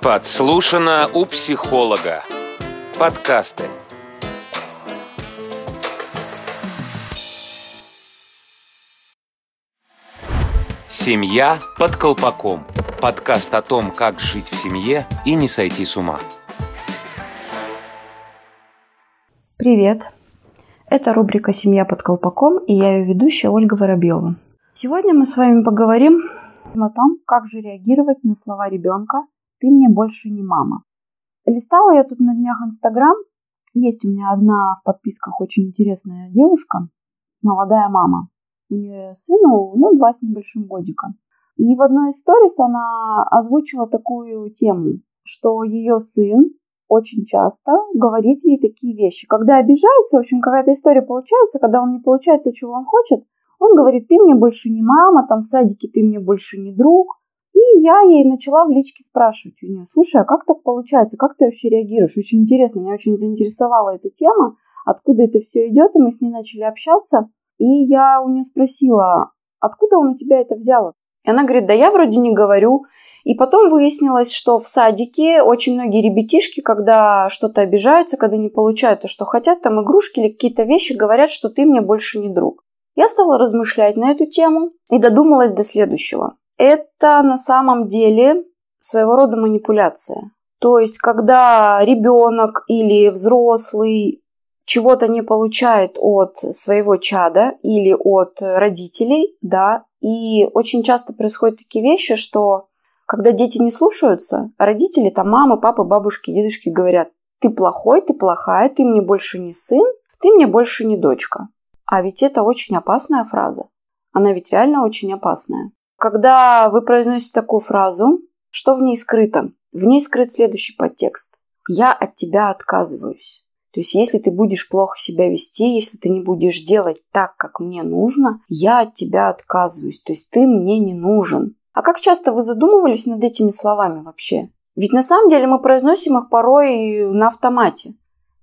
Подслушано у психолога. Подкасты. Семья под колпаком. Подкаст о том, как жить в семье и не сойти с ума. Привет! Это рубрика «Семья под колпаком» и я ее ведущая Ольга Воробьева. Сегодня мы с вами поговорим о том, как же реагировать на слова ребенка «ты мне больше не мама». Листала я тут на днях Инстаграм. Есть у меня одна в подписках очень интересная девушка, молодая мама. У нее сыну, ну, два с небольшим годика. И в одной из сторис она озвучила такую тему, что ее сын очень часто говорит ей такие вещи. Когда обижается, в общем, какая-то история получается, когда он не получает то, чего он хочет, он говорит, ты мне больше не мама, там в садике ты мне больше не друг. И я ей начала в личке спрашивать у нее, слушай, а как так получается, как ты вообще реагируешь? Очень интересно, меня очень заинтересовала эта тема, откуда это все идет, и мы с ней начали общаться. И я у нее спросила, откуда он у тебя это взял? Она говорит, да я вроде не говорю. И потом выяснилось, что в садике очень многие ребятишки, когда что-то обижаются, когда не получают то, что хотят, там игрушки или какие-то вещи, говорят, что ты мне больше не друг. Я стала размышлять на эту тему и додумалась до следующего. Это на самом деле своего рода манипуляция. То есть, когда ребенок или взрослый чего-то не получает от своего чада или от родителей, да, и очень часто происходят такие вещи, что когда дети не слушаются, родители, там мамы, папы, бабушки, дедушки говорят, ты плохой, ты плохая, ты мне больше не сын, ты мне больше не дочка. А ведь это очень опасная фраза. Она ведь реально очень опасная. Когда вы произносите такую фразу, что в ней скрыто? В ней скрыт следующий подтекст. Я от тебя отказываюсь. То есть, если ты будешь плохо себя вести, если ты не будешь делать так, как мне нужно, я от тебя отказываюсь. То есть, ты мне не нужен. А как часто вы задумывались над этими словами вообще? Ведь на самом деле мы произносим их порой на автомате,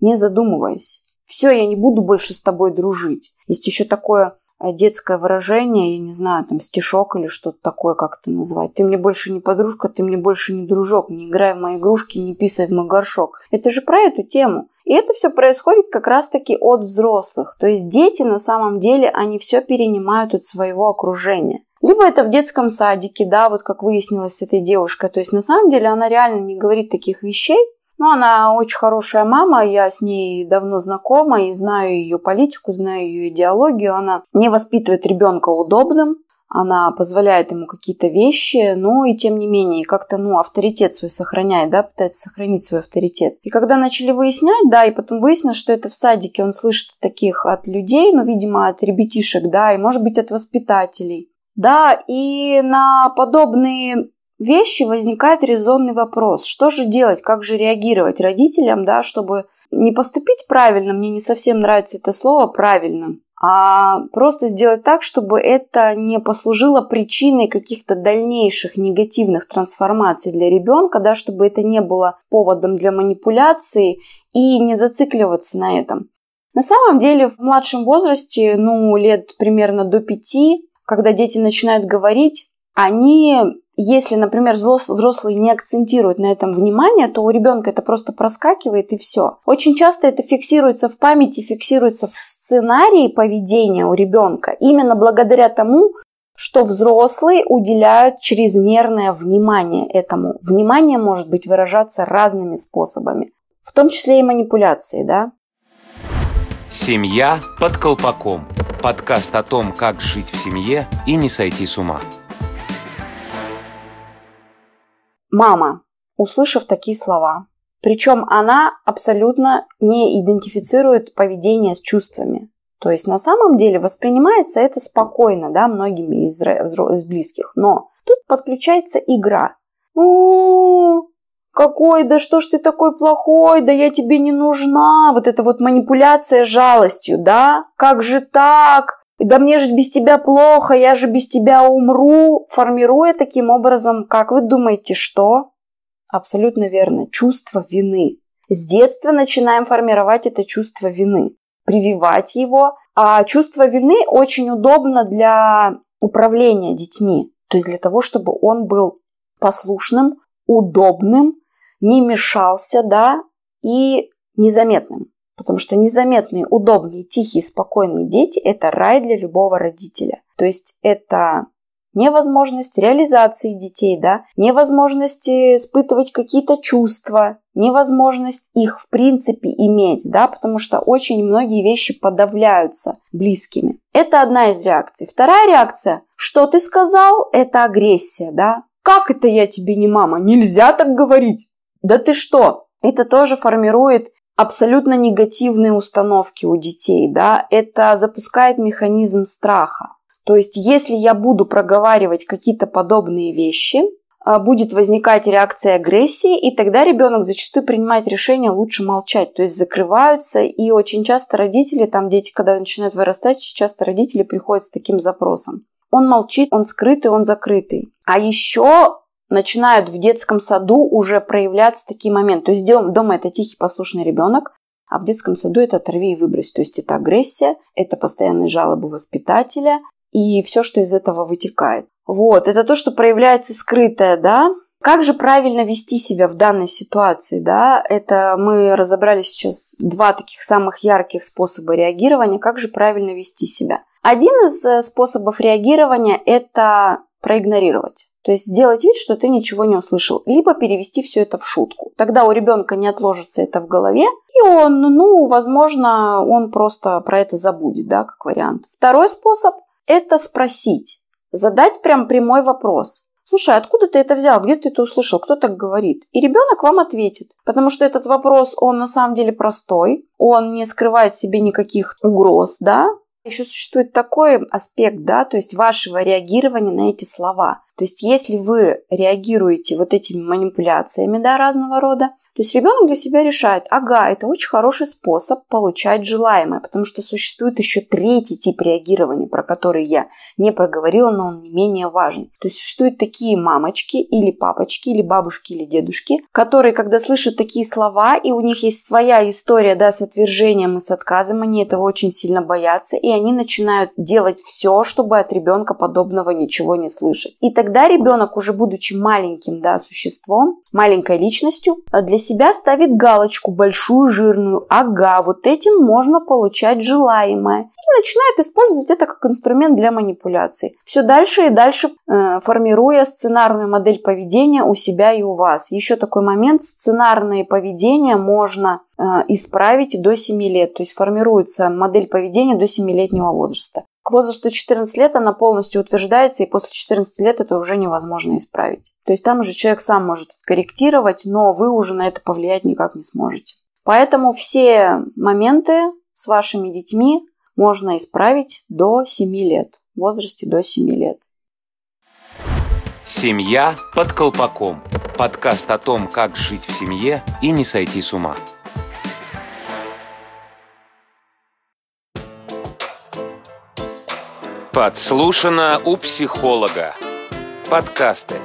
не задумываясь. Все, я не буду больше с тобой дружить. Есть еще такое детское выражение, я не знаю, там стишок или что-то такое, как это назвать. Ты мне больше не подружка, ты мне больше не дружок, не играй в мои игрушки, не писай в мой горшок. Это же про эту тему. И это все происходит как раз-таки от взрослых. То есть дети на самом деле, они все перенимают от своего окружения. Либо это в детском садике, да, вот как выяснилось с этой девушкой. То есть на самом деле она реально не говорит таких вещей, ну, она очень хорошая мама, я с ней давно знакома и знаю ее политику, знаю ее идеологию. Она не воспитывает ребенка удобным, она позволяет ему какие-то вещи, но и тем не менее как-то, ну, авторитет свой сохраняет, да, пытается сохранить свой авторитет. И когда начали выяснять, да, и потом выяснилось, что это в садике он слышит таких от людей, ну, видимо, от ребятишек, да, и, может быть, от воспитателей. Да, и на подобные вещи возникает резонный вопрос. Что же делать, как же реагировать родителям, да, чтобы не поступить правильно, мне не совсем нравится это слово правильно, а просто сделать так, чтобы это не послужило причиной каких-то дальнейших негативных трансформаций для ребенка, да, чтобы это не было поводом для манипуляции и не зацикливаться на этом. На самом деле в младшем возрасте, ну, лет примерно до пяти, когда дети начинают говорить, они если, например, взрослый не акцентирует на этом внимание, то у ребенка это просто проскакивает и все. Очень часто это фиксируется в памяти, фиксируется в сценарии поведения у ребенка именно благодаря тому, что взрослые уделяют чрезмерное внимание этому. Внимание может быть выражаться разными способами, в том числе и манипуляции, да? Семья под колпаком. Подкаст о том, как жить в семье и не сойти с ума. Мама, услышав такие слова, причем она абсолютно не идентифицирует поведение с чувствами. То есть на самом деле воспринимается это спокойно, да, многими из, из близких. Но тут подключается игра. О, какой, да что ж ты такой плохой, да я тебе не нужна. Вот это вот манипуляция жалостью, да? Как же так? Да мне же без тебя плохо, я же без тебя умру, формируя таким образом, как вы думаете, что? Абсолютно верно, чувство вины. С детства начинаем формировать это чувство вины, прививать его. А чувство вины очень удобно для управления детьми, то есть для того, чтобы он был послушным, удобным, не мешался, да, и незаметным. Потому что незаметные, удобные, тихие, спокойные дети – это рай для любого родителя. То есть это невозможность реализации детей, да, невозможность испытывать какие-то чувства, невозможность их в принципе иметь, да, потому что очень многие вещи подавляются близкими. Это одна из реакций. Вторая реакция, что ты сказал, это агрессия, да. Как это я тебе не мама? Нельзя так говорить. Да ты что? Это тоже формирует абсолютно негативные установки у детей, да, это запускает механизм страха. То есть, если я буду проговаривать какие-то подобные вещи, а, будет возникать реакция агрессии, и тогда ребенок зачастую принимает решение лучше молчать, то есть закрываются, и очень часто родители, там дети, когда начинают вырастать, часто родители приходят с таким запросом. Он молчит, он скрытый, он закрытый. А еще начинают в детском саду уже проявляться такие моменты. То есть дома это тихий, послушный ребенок, а в детском саду это оторви и выбрось. То есть это агрессия, это постоянные жалобы воспитателя, и все, что из этого вытекает. Вот, это то, что проявляется скрытое, да. Как же правильно вести себя в данной ситуации, да? Это мы разобрали сейчас два таких самых ярких способа реагирования. Как же правильно вести себя? Один из э, способов реагирования – это проигнорировать. То есть сделать вид, что ты ничего не услышал, либо перевести все это в шутку. Тогда у ребенка не отложится это в голове, и он, ну, возможно, он просто про это забудет, да, как вариант. Второй способ это спросить, задать прям прямой вопрос. Слушай, откуда ты это взял? Где ты это услышал? Кто так говорит? И ребенок вам ответит. Потому что этот вопрос, он на самом деле простой. Он не скрывает себе никаких угроз, да? Еще существует такой аспект, да, то есть вашего реагирования на эти слова. То есть если вы реагируете вот этими манипуляциями, да, разного рода, то есть ребенок для себя решает, ага, это очень хороший способ получать желаемое, потому что существует еще третий тип реагирования, про который я не проговорила, но он не менее важный. То есть существуют такие мамочки или папочки, или бабушки, или дедушки, которые, когда слышат такие слова, и у них есть своя история, да, с отвержением и с отказом, они этого очень сильно боятся, и они начинают делать все, чтобы от ребенка подобного ничего не слышать. И тогда ребенок, уже будучи маленьким, да, существом, маленькой личностью, для себя ставит галочку большую жирную «Ага, вот этим можно получать желаемое» и начинает использовать это как инструмент для манипуляции. Все дальше и дальше э, формируя сценарную модель поведения у себя и у вас. Еще такой момент, сценарное поведение можно э, исправить до 7 лет, то есть формируется модель поведения до 7-летнего возраста. К возрасту 14 лет она полностью утверждается, и после 14 лет это уже невозможно исправить. То есть там уже человек сам может корректировать, но вы уже на это повлиять никак не сможете. Поэтому все моменты с вашими детьми можно исправить до 7 лет, в возрасте до 7 лет. Семья под колпаком. Подкаст о том, как жить в семье и не сойти с ума. Подслушано у психолога. Подкасты